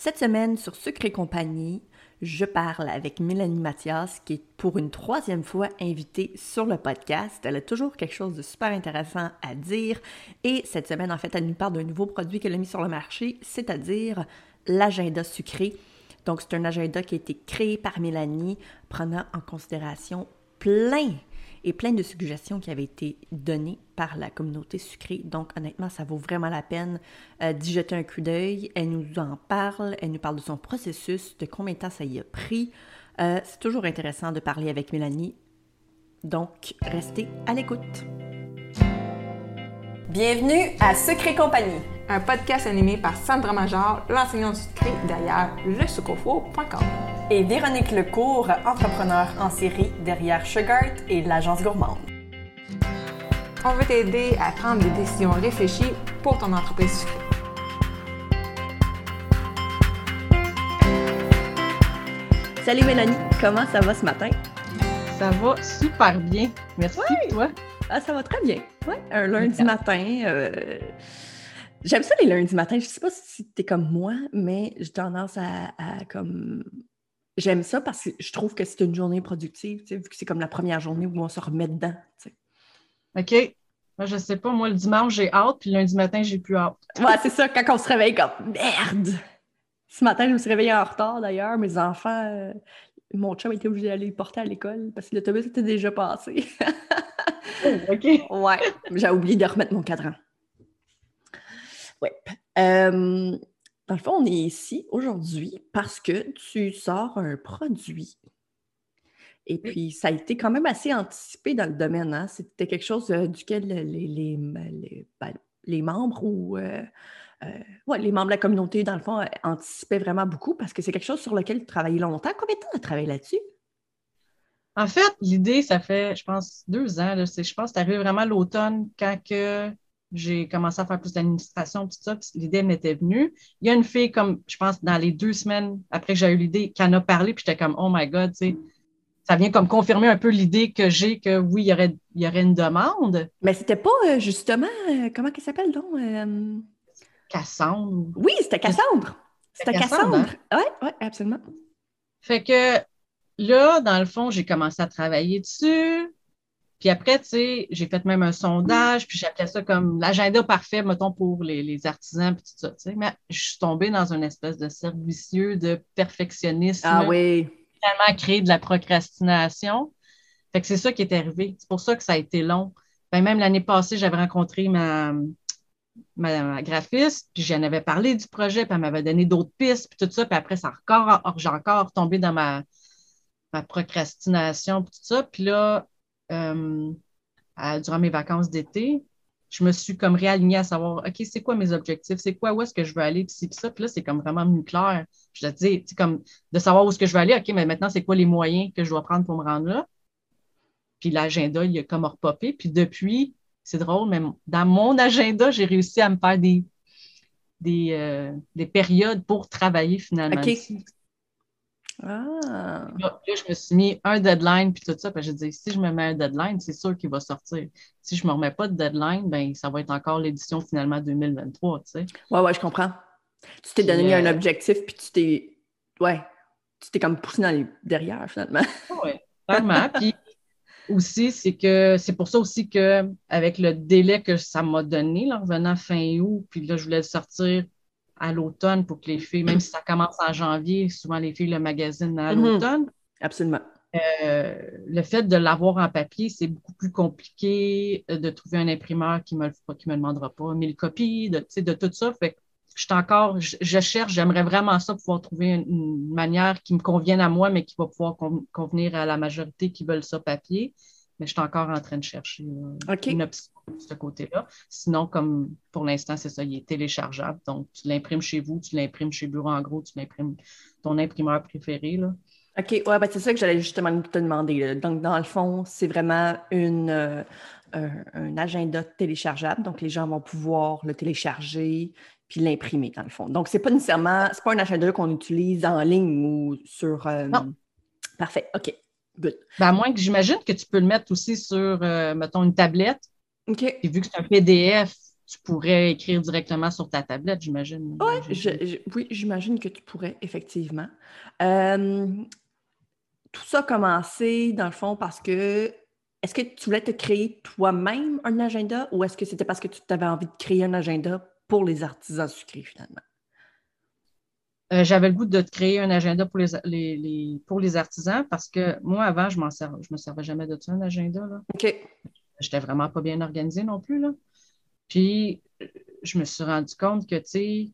Cette semaine, sur Sucre et compagnie, je parle avec Mélanie Mathias, qui est pour une troisième fois invitée sur le podcast. Elle a toujours quelque chose de super intéressant à dire. Et cette semaine, en fait, elle nous parle d'un nouveau produit qu'elle a mis sur le marché, c'est-à-dire l'agenda sucré. Donc, c'est un agenda qui a été créé par Mélanie, prenant en considération plein plein de suggestions qui avaient été données par la communauté sucrée. Donc, honnêtement, ça vaut vraiment la peine euh, d'y jeter un coup d'œil. Elle nous en parle, elle nous parle de son processus, de combien de temps ça y a pris. Euh, c'est toujours intéressant de parler avec Mélanie. Donc, restez à l'écoute. Bienvenue à Secret Compagnie, un podcast animé par Sandra Major, l'enseignante sucrée derrière lesucofo.com et Véronique Lecourt, entrepreneur en série derrière Sugart et l'agence gourmande. On veut t'aider à prendre des décisions réfléchies pour ton entreprise. Salut Mélanie, comment ça va ce matin? Ça va super bien. Merci, toi? Ah, ça va très bien. Ouais, un lundi matin. Euh, j'aime ça les lundis matins. Je sais pas si tu es comme moi, mais j'ai tendance à, à comme j'aime ça parce que je trouve que c'est une journée productive, vu que c'est comme la première journée où on se remet dedans. OK. Moi, je sais pas, moi, le dimanche, j'ai hâte, puis lundi matin, j'ai plus hâte. Ouais, c'est ça, quand on se réveille comme merde! Ce matin, je me suis réveillée en retard d'ailleurs. Mes enfants, euh, mon chum était obligé d'aller les porter à l'école parce que l'autobus était déjà passé. oh, OK. Ouais, j'ai oublié de remettre mon cadran. Ouais. Euh, dans le fond, on est ici aujourd'hui parce que tu sors un produit. Et puis, ça a été quand même assez anticipé dans le domaine. Hein? C'était quelque chose euh, duquel les, les, ben, les, membres ou euh, euh, les membres de la communauté, dans le fond, anticipaient vraiment beaucoup parce que c'est quelque chose sur lequel tu travaillais longtemps. Combien de temps tu as travaillé là-dessus? En fait, l'idée, ça fait, je pense, deux ans. je pense que c'est arrivé vraiment l'automne quand que j'ai commencé à faire plus d'administration, tout ça, l'idée m'était venue. Il y a une fille, comme je pense, dans les deux semaines après que j'ai eu l'idée, qui en a parlé, puis j'étais comme, oh my God, tu sais, ça vient comme confirmer un peu l'idée que j'ai que oui, il y aurait, il y aurait une demande. Mais c'était pas euh, justement, euh, comment qu'elle s'appelle donc? Euh, Cassandre. Oui, c'était Cassandre. C'était Cassandre. Oui, hein? oui, absolument. Fait que là, dans le fond, j'ai commencé à travailler dessus. Puis après, tu sais, j'ai fait même un sondage, puis j'appelais ça comme l'agenda parfait, mettons, pour les, artisans, puis tout ça, tu sais. Mais je suis tombée dans une espèce de servicieux de perfectionnisme. Ah oui. Finalement, créé de la procrastination. Fait que c'est ça qui est arrivé. C'est pour ça que ça a été long. Ben, même l'année passée, j'avais rencontré ma, ma, graphiste, puis j'en avais parlé du projet, puis elle m'avait donné d'autres pistes, puis tout ça. Puis après, ça encore, j'ai encore tombé dans ma, ma procrastination, puis tout ça. Puis là, euh, durant mes vacances d'été, je me suis comme réalignée à savoir, OK, c'est quoi mes objectifs? C'est quoi, où est-ce que je veux aller? Puis, ça, puis là, c'est comme vraiment plus clair. Je te dis, comme de savoir où est-ce que je veux aller. OK, mais maintenant, c'est quoi les moyens que je dois prendre pour me rendre là? Puis l'agenda, il a comme repopé. Puis depuis, c'est drôle, mais dans mon agenda, j'ai réussi à me faire des, des, euh, des périodes pour travailler finalement. Ah. Là, je me suis mis un deadline puis tout ça. Puis j'ai dit, si je me mets un deadline, c'est sûr qu'il va sortir. Si je ne me remets pas de deadline, ben, ça va être encore l'édition finalement 2023. Tu sais. Ouais, ouais, je comprends. Tu t'es donné un euh, objectif puis tu t'es. Ouais. Tu t'es comme poussé dans les derrière finalement. oui, vraiment. puis aussi, c'est que c'est pour ça aussi que avec le délai que ça m'a donné, là, en revenant fin août, puis là, je voulais le sortir à l'automne pour que les filles, même si ça commence en janvier, souvent les filles le magasinent à mhm. l'automne. Absolument. Euh, le fait de l'avoir en papier, c'est beaucoup plus compliqué euh, de trouver un imprimeur qui ne me, qui me demandera pas mille copies, de, de tout ça. Fait je suis encore, je, cherche, j'aimerais vraiment ça, pouvoir trouver une, manière qui me convienne à moi, mais qui va pouvoir convenir à la majorité qui veulent ça papier mais je suis encore en train de chercher euh, une option de ce côté-là. Sinon, comme pour l'instant, c'est ça, il est téléchargeable. Donc, tu l'imprimes chez vous, tu l'imprimes chez Bureau en gros, tu l'imprimes ton imprimeur préféré. Là. OK, ouais, ben, c'est ça que j'allais justement te demander. Donc, dans le fond, c'est vraiment une, euh, un, agenda téléchargeable. Donc, les gens vont pouvoir le télécharger puis l'imprimer, dans le fond. Donc, c'est pas nécessairement, c'est pas un agenda qu'on utilise en ligne ou sur. Euh, non. Parfait, OK. Ben, à moins que j'imagine que tu peux le mettre aussi sur, euh, mettons, une tablette. OK. Et vu que c'est un PDF, tu pourrais écrire directement sur ta tablette, j'imagine. oui, j'imagine que tu pourrais, effectivement. Euh, tout ça a commencé, dans le fond, parce que est-ce que tu voulais te créer toi-même un agenda ou est-ce que c'était parce que tu avais envie de créer un agenda pour les artisans sucrés, finalement? Euh, j'avais le goût de créer un agenda pour les, pour les artisans parce que moi, avant, je ne me servais jamais de ça, un agenda. Là. OK. J'étais vraiment pas bien organisée non plus. Là. Puis, je me suis rendu compte que, tu sais,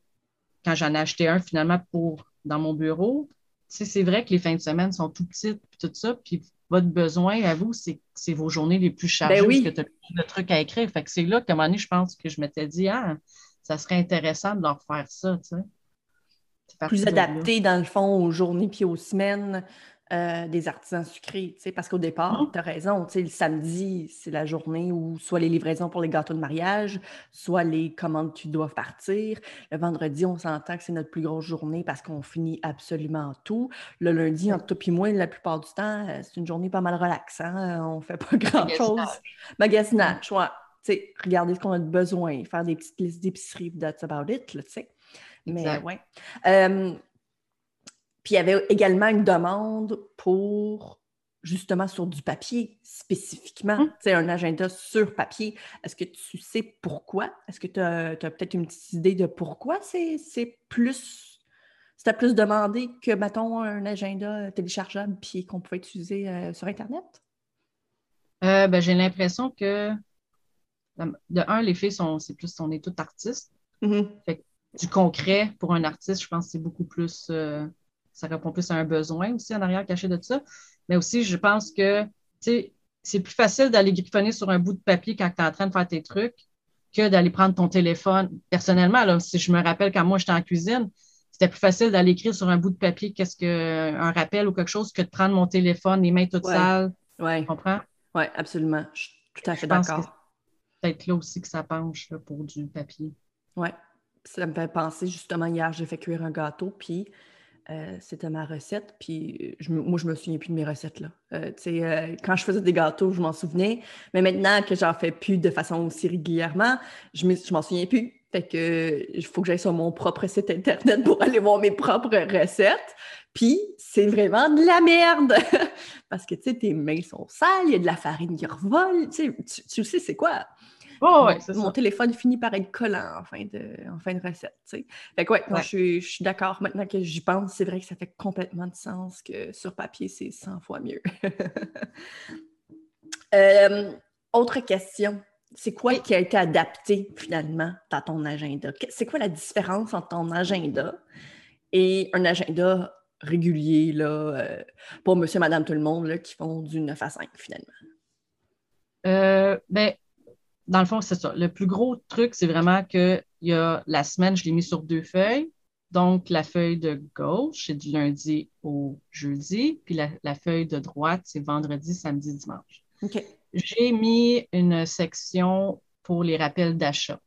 quand j'en ai acheté un finalement pour dans mon bureau, c'est vrai que les fins de semaine sont tout petites, puis tout ça, puis votre besoin à vous, c'est vos journées les plus chargées ben oui. parce que tu as plus de trucs à écrire. Fait que c'est là qu'à un moment donné, je pense que je m'étais dit, ah, ça serait intéressant de leur faire ça, tu sais. Plus adapté, dans le fond, aux journées puis aux semaines. Euh, des artisans sucrés, parce qu'au départ, mmh. tu as raison, le samedi, c'est la journée où soit les livraisons pour les gâteaux de mariage, soit les commandes qui doivent partir. Le vendredi, on s'entend que c'est notre plus grosse journée parce qu'on finit absolument tout. Le lundi, entre toi et moi, la plupart du temps, euh, c'est une journée pas mal relaxe. Hein? On fait pas grand-chose. Magasinage, ouais. sais, regarder ce qu'on a de besoin, faire des petites listes d'épicerie, that's about it, tu sais. Mais ouais. Puis il y avait également une demande pour justement sur du papier spécifiquement, hum. tu sais, un agenda sur papier. Est-ce que tu sais pourquoi? Est-ce que tu as, peut-être une petite idée de pourquoi c'est plus c'était plus demandé que, mettons, un agenda téléchargeable puis qu'on pouvait utiliser euh, sur Internet? Euh, ben, j'ai l'impression que, de un, les filles sont, c'est plus, on est toutes artistes. Mm-hmm. Du concret pour un artiste, je pense que c'est beaucoup plus euh, ça répond plus à un besoin aussi en arrière caché de ça. Mais aussi, je pense que c'est plus facile d'aller griffonner sur un bout de papier quand tu es en train de faire tes trucs que d'aller prendre ton téléphone. Personnellement, si je me rappelle quand moi j'étais en cuisine, c'était plus facile d'aller écrire sur un bout de papier qu'est-ce qu'un rappel ou quelque chose que de prendre mon téléphone, les mains toutes sales. Ouais. Tu comprends? Oui, absolument. Je suis tout à fait d'accord. Peut-être là aussi que ça penche pour du papier. Oui. Ça me fait penser justement hier, j'ai fait cuire un gâteau, puis euh, c'était ma recette, puis je, moi, je me souviens plus de mes recettes. Là. Euh, euh, quand je faisais des gâteaux, je m'en souvenais, mais maintenant que j'en fais plus de façon aussi régulièrement, je m'en souviens plus. Fait que il faut que j'aille sur mon propre site Internet pour aller voir mes propres recettes. Puis c'est vraiment de la merde! Parce que tes mains sont sales, il y a de la farine qui revole. Tu, tu sais, c'est quoi? Oh, mon, téléphone finit par être collant en fin de, en fin de recette. Fait que ouais, je, suis d'accord. Maintenant que j'y pense, c'est vrai que ça fait complètement de sens que sur papier, c'est 100 fois mieux. Euh, autre question. C'est quoi qui a été adapté finalement dans ton agenda? C'est quoi la différence entre ton agenda et un agenda régulier là, euh, pour monsieur, madame, tout le monde là, qui font du 9 à 5 finalement? Euh, ben, dans le fond, c'est ça. Le plus gros truc, c'est vraiment que y a, la semaine, je l'ai mis sur deux feuilles. Donc, la feuille de gauche, c'est du lundi au jeudi, puis la, feuille de droite, c'est vendredi, samedi, dimanche. J'ai mis une section pour les rappels d'achat.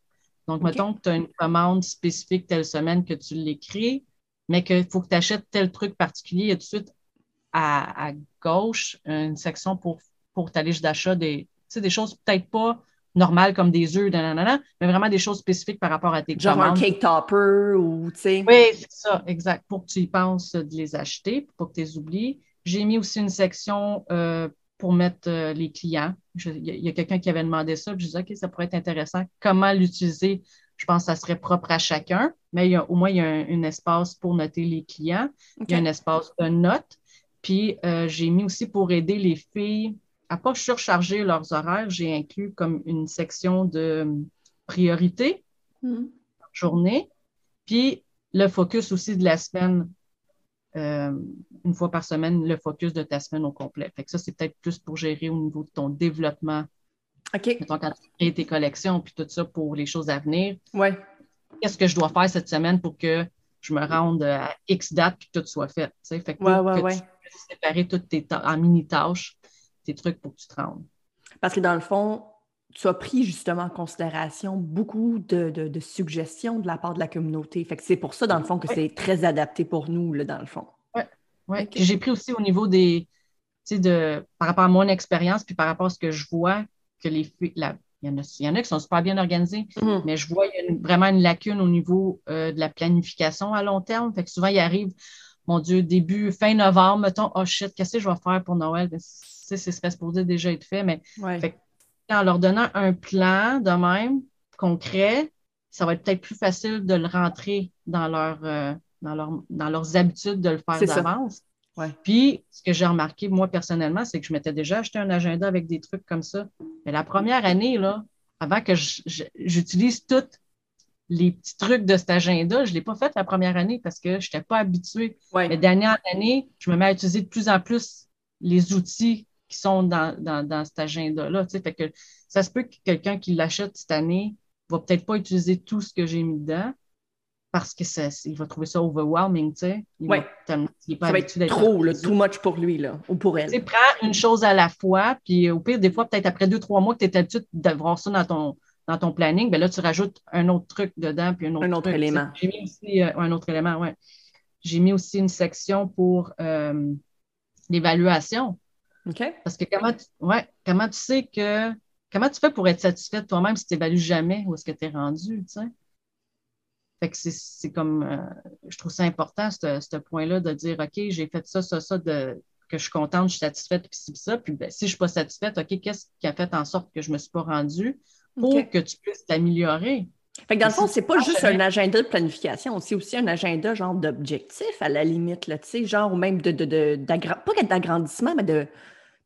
Donc, mettons que tu as une commande spécifique telle semaine que tu l'écris, mais qu'il faut que tu achètes tel truc particulier, il y a tout de suite à, gauche une section pour, pour ta liste d'achat des, des choses peut-être pas normal comme des œufs, mais vraiment des choses spécifiques par rapport à tes Genre un cake topper ou, tu sais. Oui, c'est ça, exact. Pour que tu y penses de les acheter, pour que tu les oublies. J'ai mis aussi une section euh, pour mettre euh, les clients. Il y a, quelqu'un qui avait demandé ça, puis je disais, OK, ça pourrait être intéressant. Comment l'utiliser? Je pense que ça serait propre à chacun, mais il y a, au moins, il y a un, espace pour noter les clients. Il y a un espace de notes. Puis, euh, j'ai mis aussi pour aider les filles à pas surcharger leurs horaires, j'ai inclus comme une section de priorité hmm. journée, puis le focus aussi de la semaine, euh, une fois par semaine, le focus de ta semaine au complet. Fait que ça, c'est peut-être plus pour gérer au niveau de ton développement. OK. quand tu crées tes collections, puis tout ça pour les choses à venir. Ouais. Qu'est-ce que je dois faire cette semaine pour que je me rende à X date puis que tout soit fait. Fait que, ouais, ouais, tu séparer toutes tes en mini-tâches trucs pour que tu te rendes. Parce que dans le fond, tu as pris justement en considération beaucoup de, suggestions de la part de la communauté. Fait que c'est pour ça, dans le fond, que c'est très adapté pour nous, là, dans le fond. Oui. Ouais. J'ai pris aussi au niveau des. De, par rapport à mon expérience, puis par rapport à ce que je vois, que les la il y, en a, il y en a qui sont super bien organisés, Mhm. mais je vois il y a une- vraiment une lacune au niveau euh, de la planification à long terme. Fait que souvent, il arrive, mon Dieu, début, fin novembre, mettons, oh shit, qu'est-ce que je vais faire pour Noël? Ben, c'est supposé déjà être fait, mais Ouais. Fait en leur donnant un plan de même, concret, ça va être peut-être plus facile de le rentrer dans, leur, euh, dans, leur, dans leurs habitudes de le faire d'avance. Ouais. Puis, ce que j'ai remarqué, moi, personnellement, c'est que je m'étais déjà acheté un agenda avec des trucs comme ça. Mais la première année, là, avant que j'utilise tous les petits trucs de cet agenda, je ne l'ai pas fait la première année parce que je n'étais pas habituée. Ouais. Mais d'année en année, je me mets à utiliser de plus en plus les outils qui sont dans, dans, dans cet agenda-là. tu sais. Fait que ça se peut que quelqu'un qui l'achète cette année va peut-être pas utiliser tout ce que j'ai mis dedans parce que ça, il va trouver ça overwhelming, tu sais. Il Ouais. va il est pas Ça va habitué être trop, too much pour lui, là, ou pour Tu sais, elle. prends une chose à la fois, puis au pire, des fois, peut-être après deux, trois mois que tu es habitué d'avoir ça dans ton, dans ton planning, ben là, tu rajoutes un autre truc dedans, puis un autre, Un autre truc, tu élément. J'ai mis aussi euh, un autre élément, ouais. J'ai mis aussi une section pour euh, l'évaluation. Parce que comment tu, ouais, comment tu sais que comment tu fais pour être satisfait de toi-même si tu n'évalues jamais où est-ce que tu es rendu, tu sais? Fait que c'est- comme euh, je trouve ça important, ce, point-là, de dire OK, j'ai fait ça, ça, ça, de, que je suis contente, je suis satisfaite, puis ça. Puis ben, si je ne suis pas satisfaite, OK, qu'est-ce qui a fait en sorte que je ne me suis pas rendue pour que tu puisses t'améliorer? Fait que dans le fond, c'est pas juste un agenda de planification, c'est aussi un agenda genre d'objectif à la limite, là, tu sais, genre ou même de, de, de- pas d'agrandissement, mais de,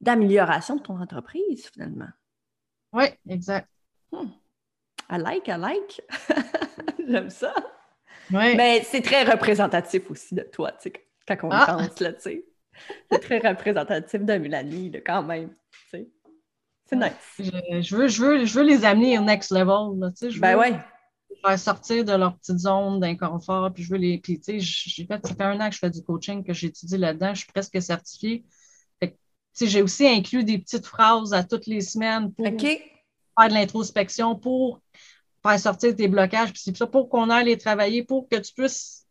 d'amélioration de ton entreprise, finalement. Oui, exact. I like, I like. J'aime ça. Ouais. Mais c'est très représentatif aussi de toi, tu sais, quand on Ah! pense, là, tu sais. C'est très représentatif de Mélanie, là, quand même, tu sais. C'est nice. Je, je veux, je, veux, je veux les amener au next level. Là, tu sais, je Ben veux ouais. les faire sortir de leur petite zone d'inconfort. Puis je veux les. Puis tu sais, j'ai fait, ça fait un an que je fais du coaching, que j'étudie là-dedans. Je suis presque certifiée. Fait que, tu sais, j'ai aussi inclus des petites phrases à toutes les semaines pour faire de l'introspection, pour faire sortir tes blocages, puis c'est ça, pour qu'on aille les travailler, pour que tu puisses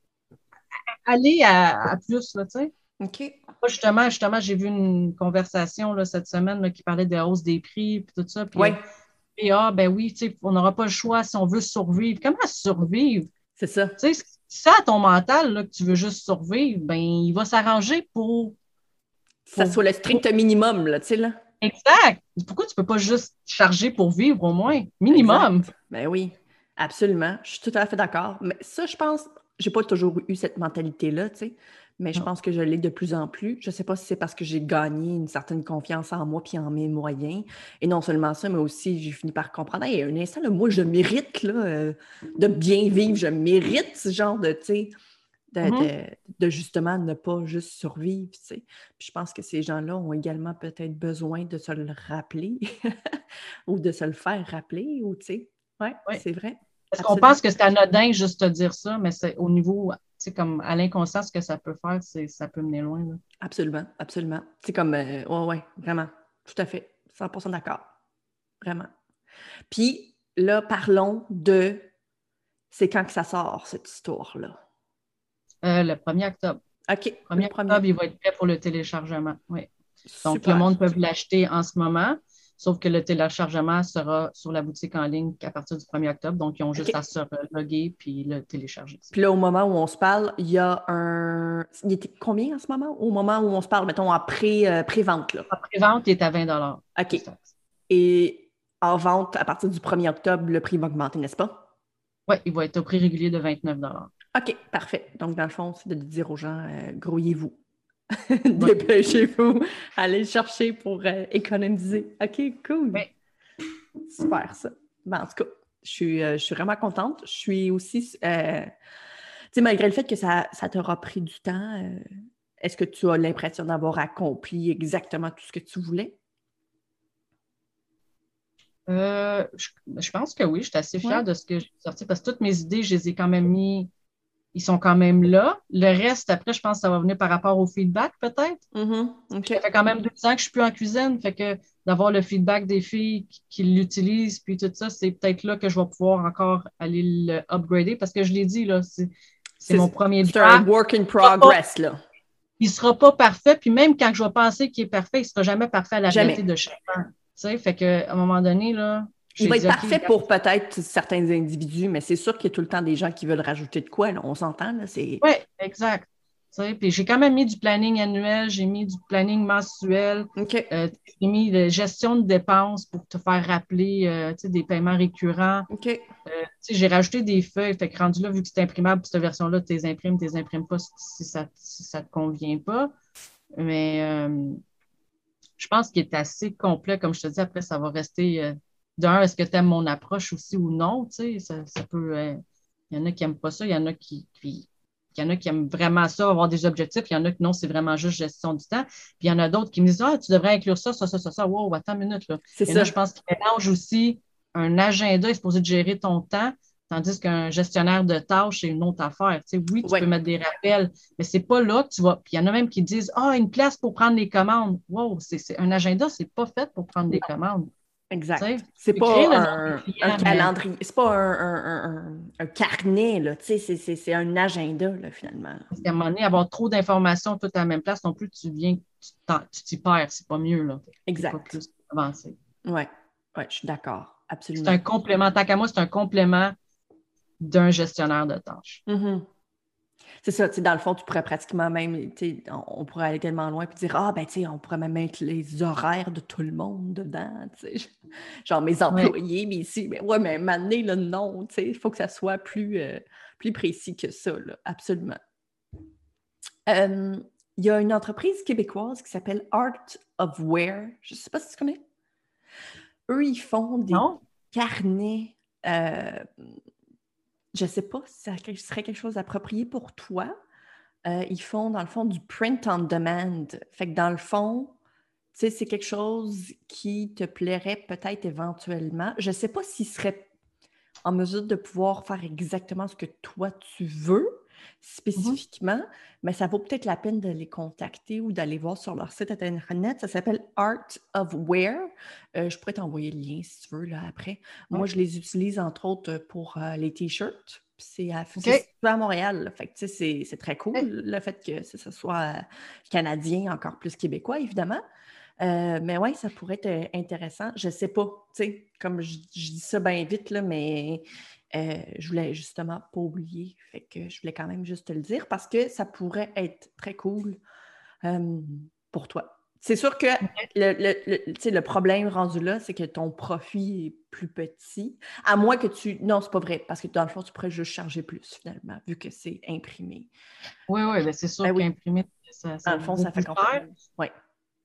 aller à, à plus, là, tu sais. OK. Moi, justement, justement, j'ai vu une conversation là, cette semaine là, qui parlait de la hausse des prix puis tout ça. Puis, Ouais. puis, ah, ben oui, tu sais, on n'aura pas le choix si on veut survivre. Comment survivre? C'est ça. Tu sais, ça à ton mental, là, que tu veux juste survivre, ben il va s'arranger pour. Ça soit le strict minimum, là, tu sais, là. Exact. Pourquoi tu peux pas juste charger pour vivre au moins? Minimum. Exact. Ben oui, absolument. Je suis tout à fait d'accord. Mais ça, je pense, j'ai pas toujours eu cette mentalité-là, tu sais. Mais je pense que je l'ai de plus en plus. Je sais pas si c'est parce que j'ai gagné une certaine confiance en moi puis en mes moyens. Et non seulement ça, mais aussi j'ai fini par comprendre, hey, un instant, là, moi, je mérite là, euh, de bien vivre. Je mérite ce genre de, tu sais, de, Mhm. de- de justement ne pas juste survivre, tu sais. Puis je pense que ces gens-là ont également peut-être besoin de se le rappeler ou de se le faire rappeler, ou tu sais. Ouais, Oui. c'est vrai. Parce qu'on pense que c'est anodin juste de dire ça, mais c'est au niveau, tu sais, comme à l'inconscient, ce que ça peut faire, c'est ça peut mener loin. là. Absolument, absolument. C'est comme, euh, ouais, ouais, vraiment, tout à fait, 100% d'accord, vraiment. Puis là, parlons de, c'est quand que ça sort, cette histoire-là. Euh, le 1er octobre. OK, 1er le premier. octobre, il va être prêt pour le téléchargement. Oui. Donc, Super. le monde peut l'acheter en ce moment, sauf que le téléchargement sera sur la boutique en ligne à partir du 1er octobre. Donc, ils ont juste à se loguer puis le télécharger. Puis là, au moment où on se parle, il y a un... Il était combien en ce moment? Au moment où on se parle, mettons, en pré, euh, pré-vente, là. La pré-vente est à 20 OK. Et en vente, à partir du 1er octobre, le prix va augmenter, n'est-ce pas? Oui, il va être au prix régulier de 29 OK, parfait. Donc, dans le fond, c'est de dire aux gens, euh, grouillez-vous. Dépêchez-vous. Allez le chercher pour euh, économiser. OK, cool. Oui. Super, ça. Ben, en tout cas, je suis, euh, je suis vraiment contente. Je suis aussi, euh, tu sais, malgré le fait que ça, ça t'aura pris du temps, est-ce que tu as l'impression d'avoir accompli exactement tout ce que tu voulais? Je, je pense que oui, je suis assez fière Ouais. de ce que j'ai sorti parce que toutes mes idées, je les ai quand même mis, ils sont quand même là. Le reste, après, je pense que ça va venir par rapport au feedback, peut-être. Mhm, OK. Ça fait quand même deux ans que je suis plus en cuisine, fait que d'avoir le feedback des filles qui, qui l'utilisent, puis tout ça, c'est peut-être là que je vais pouvoir encore aller le upgrader parce que je l'ai dit, là, c'est mon premier C'est un work in progress, là. Il sera pas parfait, puis même quand je vais penser qu'il est parfait, il sera jamais parfait à la Jamais. réalité de chacun. Tu sais, fait que à un moment donné, là, il va être parfait pour peut-être certains individus, mais c'est sûr qu'il y a tout le temps des gens qui veulent rajouter de quoi. on s'entend. Oui, exact. Puis j'ai quand même mis du planning annuel, j'ai mis du planning mensuel, euh, j'ai mis de gestion de dépenses pour te faire rappeler euh, des paiements récurrents. Euh, j'ai rajouté des feuilles, fait que rendu là, vu que c'est imprimable, cette version-là, tu les imprimes, tu les imprimes pas si ça ne te convient pas. Mais je pense qu'il est assez complet, comme je te dis, après, ça va rester d'un, est-ce que tu aimes mon approche aussi ou non? Ça, ça peut. Il y en a qui n'aiment pas ça, il y en a qui, qui il y en a qui aiment vraiment ça, avoir des objectifs. Il y en a qui non, c'est vraiment juste gestion du temps. Puis il y en a d'autres qui me disent Ah, tu devrais inclure ça, ça, ça, ça, ça. Wow, attends une minute. Là. C'est ça. je pense qu'il mélange aussi un agenda est supposé de gérer ton temps, tandis qu'un gestionnaire de tâches, c'est une autre affaire. Tu sais, oui, tu peux mettre des rappels, mais c'est pas là que tu vas. Puis il y en a même qui disent Ah, une place pour prendre les commandes. Wow, c'est, un agenda, c'est pas fait pour prendre des commandes. Exact. C'est pas un, calendrier, c'est pas un, un, carnet, là. C'est un agenda, là, finalement. Parce qu'à un moment donné, avoir trop d'informations toutes à la même place, non plus, tu viens, tu t'y perds, c'est pas mieux, là. Exact. Pas plus avancé. Oui, ouais, je suis d'accord. Absolument. C'est un complément. Tant qu'à moi, c'est un complément d'un gestionnaire de tâches. Mm-hmm. C'est ça, dans le fond, tu pourrais pratiquement même, on, on pourrait aller tellement loin et dire, ah, ben, tu sais, on pourrait même mettre les horaires de tout le monde dedans, tu sais. Genre mes employés, mais ici, mais ouais, mais non, tu sais, il faut que ça soit plus, euh, plus précis que ça, là, absolument. il y a une entreprise québécoise qui s'appelle Art of Wear. Je ne sais pas si tu connais. Eux, ils font des carnets euh, je ne sais pas si ça serait quelque chose d'approprié pour toi. Euh, ils font, dans le fond, du print on demand. Fait que dans le fond, c'est quelque chose qui te plairait peut-être éventuellement. Je ne sais pas s'il serait en mesure de pouvoir faire exactement ce que toi tu veux, Mmh spécifiquement, mais ça vaut peut-être la peine de les contacter ou d'aller voir sur leur site internet. Ça s'appelle Art of Wear. Euh, je pourrais t'envoyer le lien si tu veux là après. Moi, je les utilise entre autres pour euh, les t-shirts. C'est à, à, Montréal. Fait c'est très cool le fait que ce soit euh, canadien, encore plus québécois, évidemment. mais oui, ça pourrait être intéressant. Je ne sais pas, tu sais, comme je, je, dis ça bien vite, là, mais euh, je voulais justement pas oublier, fait que je voulais quand même juste te le dire parce que ça pourrait être très cool pour toi. C'est sûr que le, le, le, problème rendu là, c'est que ton profit est plus petit. À moins que tu. Non, c'est pas vrai, parce que dans le fond, tu pourrais juste charger plus finalement, vu que c'est imprimé. Oui, oui, ben c'est sûr ben qu'imprimer, ça, ça. Dans le fond, ça fait complètement. Oui.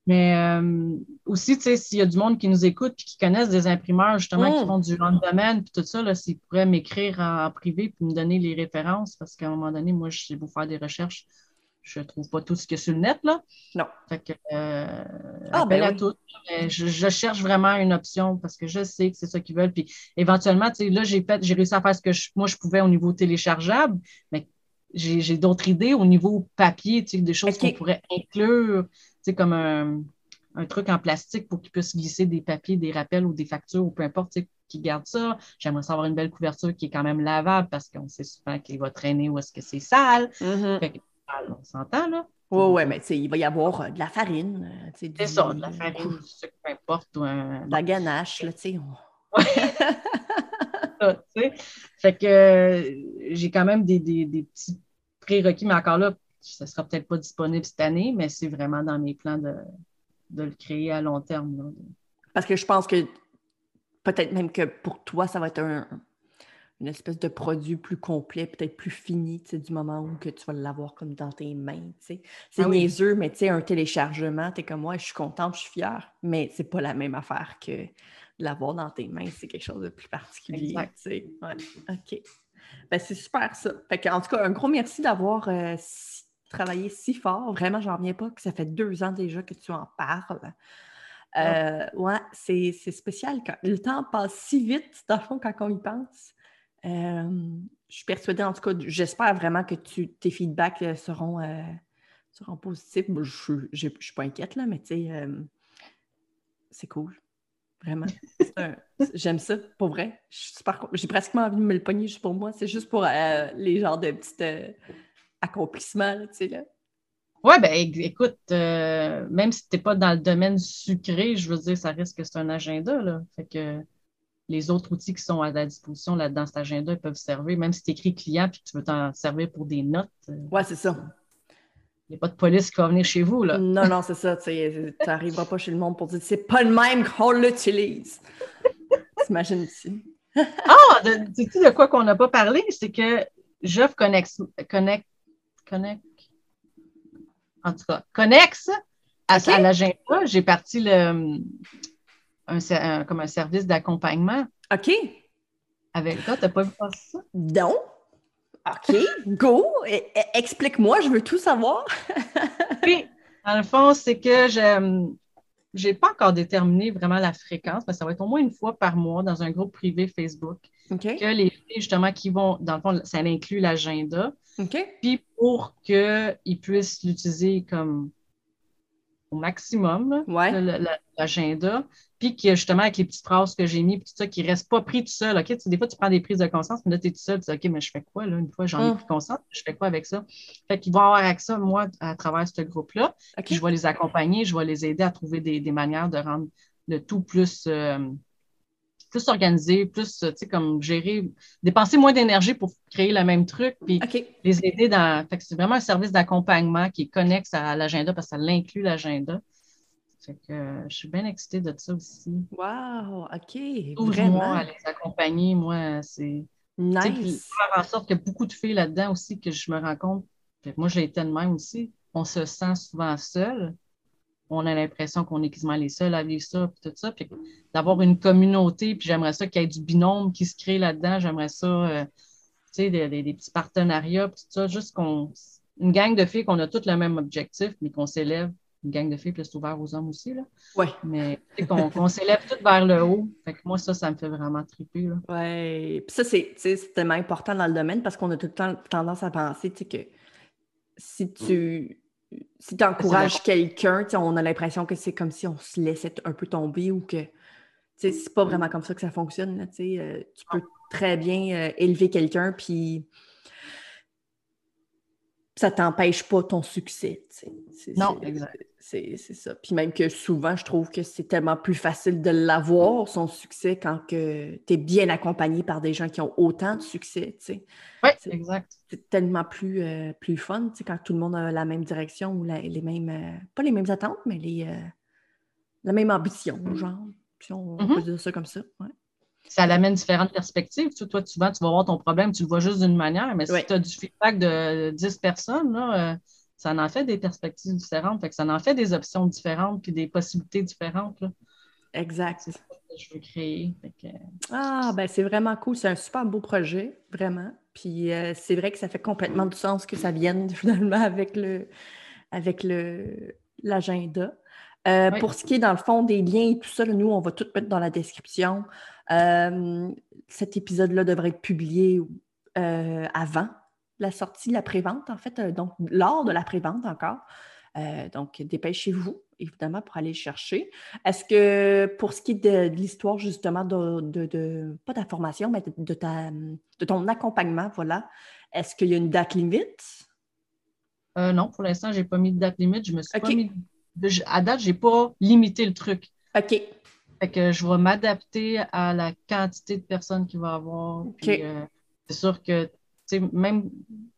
Mais euh, aussi, tu sais, s'il y a du monde qui nous écoute et qui connaissent des imprimeurs, justement, qui mm. font du domaine puis tout ça, s'ils pourraient m'écrire en, privé puis me donner les références, parce qu'à un moment donné, moi, je sais vous faire des recherches, je ne trouve pas tout ce qu'il y a sur le net, là. Non. Fait que, euh, ah, ben à tout. Je, cherche vraiment une option parce que je sais que c'est ça qu'ils veulent. Puis éventuellement, tu sais, là, j'ai fait, j'ai réussi à faire ce que moi, je pouvais au niveau téléchargeable, mais j'ai d'autres idées au niveau papier, tu sais, des choses qu'on pourrait inclure comme un, truc en plastique pour qu'ils puissent glisser des papiers, des rappels ou des factures ou peu importe, qui garde ça. J'aimerais savoir une belle couverture qui est quand même lavable parce qu'on sait souvent qu'il va traîner ou est-ce que c'est sale. Mm-hmm. on s'entend, là? Oui, oui, mais il va y avoir euh, de la farine. Euh, c'est ça, de la farine, peu importe. De la ganache, là, tu sais. fait que euh, j'ai quand même des, des, des petits prérequis, mais encore là, ça ne sera peut-être pas disponible cette année, mais c'est vraiment dans mes plans de, le créer à long terme. Parce que je pense que peut-être même que pour toi, ça va être un, une espèce de produit plus complet, peut-être plus fini, du moment où que tu vas l'avoir comme dans tes mains, C'est ah niaiseux, mais tu un téléchargement, tu es comme moi, je suis contente, je suis fière, mais c'est pas la même affaire que de l'avoir dans tes mains, c'est quelque chose de plus particulier, OK. Ben, c'est super ça. en tout cas, un gros merci d'avoir euh, travaillé si fort. Vraiment, j'en reviens pas que ça fait deux ans déjà que tu en parles. Euh, ouais, c'est spécial. Quand, le temps passe si vite, dans le fond, quand on y pense. Euh, je suis persuadée, en tout cas, j'espère vraiment que tu, tes feedbacks euh, seront, seront positifs. je ne suis pas inquiète, là, mais tu sais, c'est cool. Vraiment. J'aime ça, pour vrai. J'ai pratiquement envie de me le pogner juste pour moi. C'est juste pour les genres de petites accomplissement, tu sais, là. Ouais, ben écoute, euh, même si tu n'es pas dans le domaine sucré, je veux dire, ça risque que c'est un agenda, là. Fait que les autres outils qui sont à ta disposition là, dans cet agenda ils peuvent servir, même si tu écris client et que tu veux t'en servir pour des notes. euh, Ouais, c'est ça. Il n'y a pas de police qui va venir chez vous. Là. Non, non, c'est ça. Tu n'arriveras pas chez le monde pour dire c'est pas le même qu'on l'utilise. T'imagines ici? Ah, de- sais-tu de quoi qu'on n'a pas parlé? C'est que j'offre Connex, Connect, Connect, en tout cas, Connex à, l'agenda. J'ai parti le, un, un- comme un service d'accompagnement OK. avec toi. Tu n'as pas vu passer ça? Donc, OK, go. E- e- Explique-moi, je veux tout savoir. Puis, dans le fond, c'est que je n'ai pas encore déterminé vraiment la fréquence, mais ça va être au moins une fois par mois dans un groupe privé Facebook OK. que les filles, justement, qui vont, dans le fond, ça inclut l'agenda. OK. Puis pour qu'ils puissent l'utiliser comme au maximum, Ouais. Puis que justement, avec les petites phrases que j'ai mis, puis tout ça, qui ne reste pas pris tout seul. OK, des fois, tu prends des prises de conscience, mais là, tu es tout seul, tu dis, OK, mais je fais quoi, là? Une fois, j'en ai Hum. pris conscience, je fais quoi avec ça? Fait qu'ils vont avoir accès, moi, à travers ce groupe-là, puis je vais les accompagner, je vais les aider à trouver des, des manières de rendre le tout plus, euh, plus organisé, plus, tu sais, comme gérer, dépenser moins d'énergie pour créer le même truc, puis les aider dans. Fait que c'est vraiment un service d'accompagnement qui est connexe à l'agenda parce que ça l'inclut l'agenda. Fait que euh, je suis bien excitée de ça aussi. Wow, OK. 12 mois Vraiment? à les accompagner, moi, c'est. Nice. faire en sorte a beaucoup de filles là-dedans aussi que je me rends compte. Que moi, j'ai été de même aussi. On se sent souvent seul. On a l'impression qu'on est quasiment les seuls à vivre ça, puis tout ça. Puis d'avoir une communauté, puis j'aimerais ça qu'il y ait du binôme qui se crée là-dedans. J'aimerais ça, euh, tu sais, des, des- des petits partenariats, puis tout ça. Juste qu'on. Une gang de filles qu'on a toutes le même objectif, mais qu'on s'élève. Une gang de filles, puis c'est ouvert aux hommes aussi, là. Ouais. Mais tu sais, qu'on s'élève toutes vers le haut. Fait que moi, ça, ça me fait vraiment triper. Ouais. Puis ça, c'est tellement important dans le domaine parce qu'on a tout le temps tendance à penser que si tu si encourages quelqu'un, on a l'impression que c'est comme si on se laissait un peu tomber ou que tu sais, c'est pas vraiment comme ça que ça fonctionne. Là, tu. Euh, tu peux très bien euh, élever quelqu'un, puis ça t'empêche pas ton succès. Non, c'est- ça. Puis même que souvent, je trouve que c'est tellement plus facile de l'avoir, son succès, quand tu es bien accompagné par des gens qui ont autant de succès. Oui, C'est- exact. C'est tellement plus, euh, plus fun quand tout le monde a la même direction ou la- les mêmes, euh, pas les mêmes attentes, mais les, euh, la même ambition, genre. Si on, Mhm. peut dire ça comme ça. ouais. Ça l'amène différentes perspectives. Tu toi, souvent, tu vas voir ton problème, tu le vois juste d'une manière, mais si tu as du feedback de 10 personnes, là, euh, ça en fait des perspectives différentes. Fait que ça en fait des options différentes puis des possibilités différentes. là. Exact. C'est ça que je veux créer. Que, Ah, ben c'est vraiment cool. C'est un super beau projet, vraiment. Puis euh, c'est vrai que ça fait complètement du sens que ça vienne finalement avec le avec le l'agenda. Euh, Oui. Pour ce qui est dans le fond des liens et tout ça, là, nous, on va tout mettre dans la description. Euh, cet épisode-là devrait être publié euh, avant la sortie de la prévente, en fait, euh, donc lors de la prévente encore. Donc, dépêchez-vous, évidemment, pour aller le chercher. Est-ce que pour ce qui est de, de l'histoire, justement, de, de- de- pas d'information, mais de, ta, ton accompagnement, voilà, est-ce qu'il y a une date limite? euh, non, pour l'instant, je n'ai pas mis de date limite. Je me suis pas mis. de- à date, je n'ai pas limité le truc. OK. Fait que je vais m'adapter à la quantité de personnes qu'il va y avoir. Euh, c'est sûr que, même, en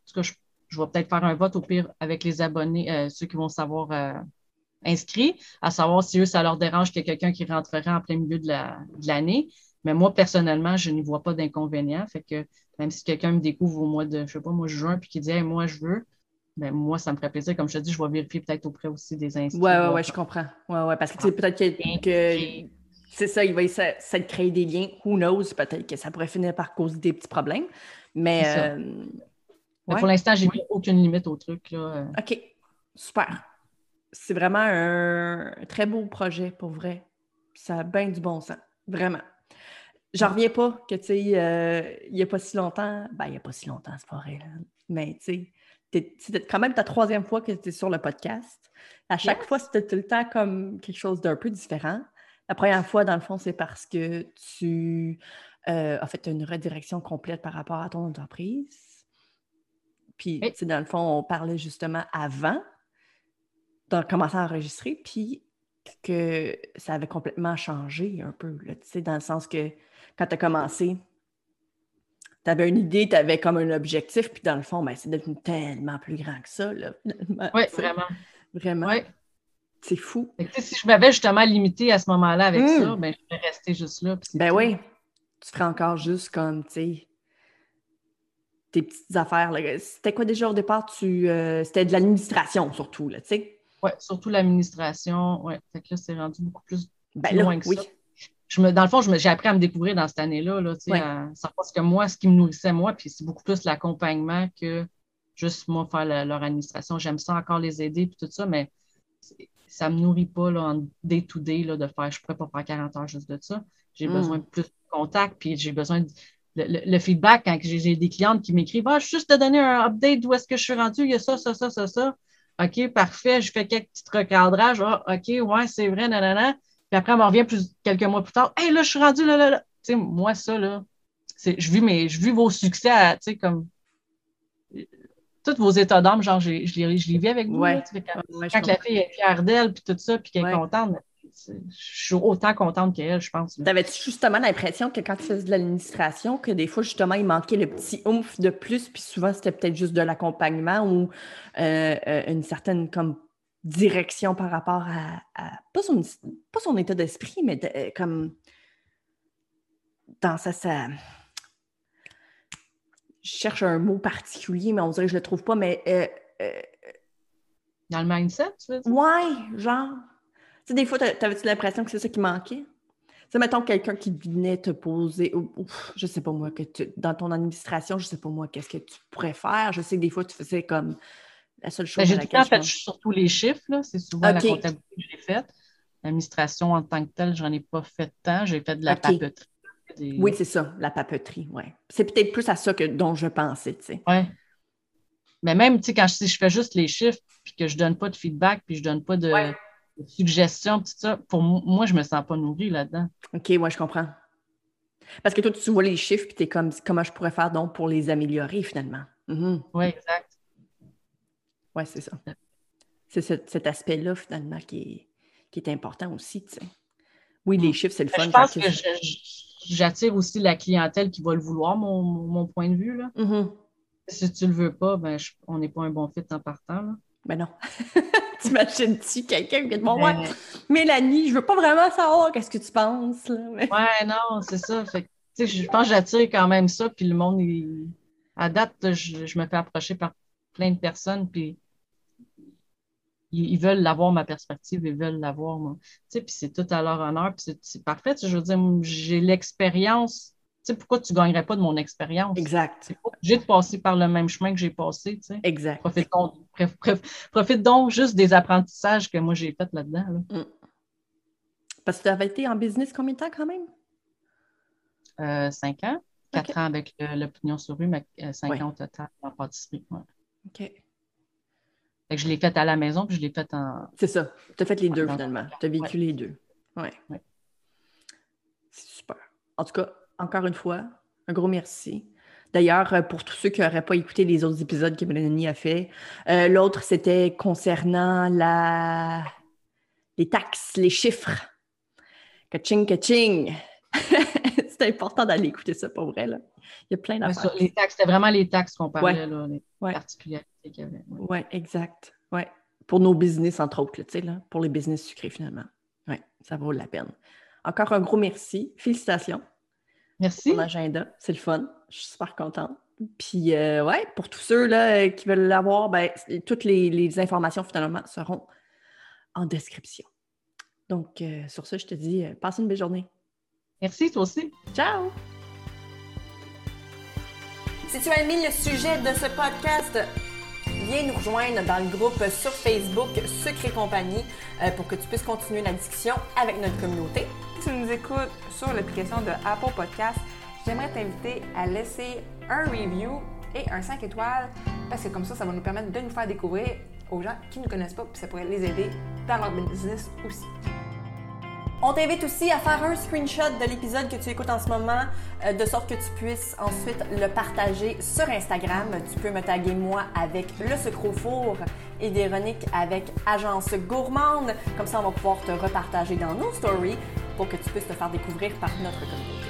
tout cas, je, je vais peut-être faire un vote au pire avec les abonnés, euh, ceux qui vont savoir euh, inscrits, à savoir si eux, ça leur dérange qu'il y ait quelqu'un qui rentrerait en plein milieu de la- de l'année. Mais moi, personnellement, je n'y vois pas d'inconvénient. Fait que même si quelqu'un me découvre au mois de, je sais pas, moi, juin, puis qui dit, Hey, moi, je veux, ben, moi, ça me ferait plaisir. Comme je te dis, je vais vérifier peut-être auprès aussi des inscrits. Ouais, ouais, voir ouais, je comprends. Ouais, ouais, parce que tu sais, peut-être que, que- c'est ça, il va essayer de créer des liens. Who knows? Peut-être que ça pourrait finir par causer des petits problèmes. Mais, euh, Mais ouais. pour l'instant, j'ai mis aucune limite au truc. Là. euh. OK, super. C'est vraiment un très beau projet, pour vrai. Ça a bien du bon sens, vraiment. J'en reviens pas que, tu sais, euh, il n'y a pas si longtemps, ben, il n'y a pas si longtemps, c'est pas vrai, là. mais tu sais, c'était quand même ta troisième fois que tu es sur le podcast. À chaque Yes. fois, c'était tout le temps comme quelque chose d'un peu différent. La première fois, dans le fond, c'est parce que tu euh, as fait une redirection complète par rapport à ton entreprise. Puis, Oui. tu sais, dans le fond, on parlait justement avant de commencer à enregistrer. Puis, que ça avait complètement changé un peu, là, tu sais, dans le sens que quand tu as commencé, tu avais une idée, tu avais comme un objectif, puis dans le fond, ben, c'est devenu tellement plus grand que ça, là. Oui, vraiment. Vraiment. Ouais. C'est fou. Que, si je m'avais justement limité à ce moment-là avec Mm. ça, ben, je serais restée juste là. Ben tout. oui. Tu ferais encore juste comme, tu sais, tes petites affaires. C'était quoi déjà au départ? Tu, euh, c'était de l'administration surtout, là, tu sais. Ouais, surtout l'administration. Ouais. Fait que là, c'est rendu beaucoup plus Ben là, loin que oui. ça. je me, dans le fond, j'ai appris à me découvrir dans cette année-là, là, tu sais, Ouais. à savoir ce que moi, ce qui me nourrissait moi, puis c'est beaucoup plus l'accompagnement que juste moi faire la- leur administration. J'aime ça encore les aider puis tout ça, mais ça me nourrit pas là, en day-to-day là, de faire, je pourrais pas faire 40 heures juste de ça. J'ai Mm. besoin de plus de contact, puis j'ai besoin de le, le- le feedback quand j'ai des clientes qui m'écrivent Ah, juste te donner un update d'où est-ce que je suis rendu, il y a ça, ça, ça, ça, ça. OK, parfait, je fais quelques petits recadrages. Ah, OK, ouais, c'est vrai, nanana. Puis après, on me revient plus, quelques mois plus tard. Hey, là, je suis rendu là, là, là. Tu sais, moi, ça, là, je vis mes, je vis vos succès, à, tu sais, comme, tous vos états d'âme, genre, je, je, les, je les vis avec vous. Ouais. là, tu sais, quand Ouais, je quand la fille est fière d'elle, puis tout ça, puis qu'elle Ouais. est contente, c'est- je suis autant contente qu'elle, je pense. T'avais-tu justement l'impression que quand tu faisais de l'administration, que des fois, justement, il manquait le petit oomph de plus, puis souvent, c'était peut-être juste de l'accompagnement ou euh, euh, une certaine comme direction par rapport à, à- pas, son, pas son état d'esprit, mais de- euh, comme dans sa, sa- cherche un mot particulier, mais on dirait que je le trouve pas, mais euh, euh, Dans le mindset, tu veux dire? Ouais, genre. Tu sais, des fois, t'a- t'avais-tu l'impression que c'est ça qui manquait? Tu mettons quelqu'un qui venait te poser, ou, ou, je sais pas moi, que tu, dans ton administration, je sais pas moi, qu'est-ce que tu pourrais faire? Je sais que des fois, tu faisais comme la seule chose Ben, à temps laquelle fait je pense- surtout les chiffres. C'est souvent la comptabilité que j'ai faite. L'administration en tant que telle, j'en ai pas fait tant. J'ai fait de la OK. papeterie. Des- Oui, c'est ça, la papeterie. C'est peut-être plus à ça que dont je pensais, tu sais. Ouais. Mais même, tu sais, quand je, si je fais juste les chiffres, puis que je donne pas de feedback, puis je donne pas de, Ouais. de suggestions, tout ça, pour mo- moi, je me sens pas nourrie là-dedans. OK, ouais, je comprends. Parce que toi, tu vois les chiffres, puis t'es comme, comment je pourrais faire donc pour les améliorer finalement? Mhm. Oui, exact. Ouais, c'est ça. C'est ce- cet aspect-là, finalement, qui est, qui est important aussi, tu sais. Oui, les Mm. chiffres, c'est le Mais fun. Je pense que je- j'attire aussi la clientèle qui va le vouloir, mon, mon point de vue. Là. Mhm. Si tu le veux pas, ben, je- on n'est pas un bon fit en partant. Là. Ben non. T'imagines-tu quelqu'un qui bon, ouais, Mais- Mélanie, je veux pas vraiment savoir qu'est-ce que tu penses, là. Mais- Ouais, non, c'est ça. Fait je pense que j'attire quand même ça. Puis le monde, il- à date, je, je me fais approcher par plein de personnes. Puis ils, ils veulent l'avoir, ma perspective. Ils veulent l'avoir, moi. Tu sais, puis c'est tout à leur honneur. Puis c'est- parfait. Tu sais, Je veux dire, j'ai l'expérience. Tu sais, pourquoi tu gagnerais pas de mon expérience? Exact. Obligé de passer par le même chemin que j'ai passé, tu sais. Exact. Profite donc, profite donc juste des apprentissages que moi j'ai faits là-dedans. là. Parce que tu avais été en business combien de temps quand même? Euh, cinq ans, quatre ans avec le- l'opinion sur rue, mais euh, cinq Ouais. ans au total en pâtisserie. ouais. OK. Fait que je l'ai faite à la maison, puis je l'ai faite en. C'est ça. Tu as fait les deux finalement. Tu as vécu les deux. Ouais. Ouais. C'est super. En tout cas, encore une fois, un gros merci. D'ailleurs, euh, pour tous ceux qui n'auraient pas écouté les autres épisodes que Mélanie a fait, euh, l'autre, c'était concernant la... les taxes, les chiffres. Kaching, kaching. c'est important d'aller écouter ça pour vrai. Là. Il y a plein d'affaires. les taxes, c'était vraiment les taxes qu'on parlait, Ouais. là, les Ouais. Particularités qu'il y avait. ouais. Oui, exact. Ouais. Pour nos business, entre autres, là, tu sais, là, pour les business sucrés, finalement. Oui, ça vaut la peine. Encore un gros merci. Félicitations Merci. pour l'agenda. C'est le fun. Je suis super contente. Puis, euh, ouais, pour tous ceux là, qui veulent l'avoir, ben, toutes les, les informations, finalement, seront en description. Donc, euh, sur ce, je te dis, euh, passe une belle journée. Merci, toi aussi. Ciao! Si tu as aimé le sujet de ce podcast, viens nous rejoindre dans le groupe sur Facebook Secret Compagnie euh, pour que tu puisses continuer la discussion avec notre communauté. Si tu nous écoutes sur l'application de Apple Podcast, j'aimerais t'inviter à laisser un review et un 5 étoiles parce que comme ça, ça va nous permettre de nous faire découvrir aux gens qui ne nous connaissent pas puis ça pourrait les aider dans leur business aussi. On t'invite aussi à faire un screenshot de l'épisode que tu écoutes en ce moment, euh, de sorte que tu puisses ensuite le partager sur Instagram. Tu peux me taguer moi avec le sucre four et Véronique avec Agence Gourmande. Comme ça, on va pouvoir te repartager dans nos stories pour que tu puisses te faire découvrir par notre communauté.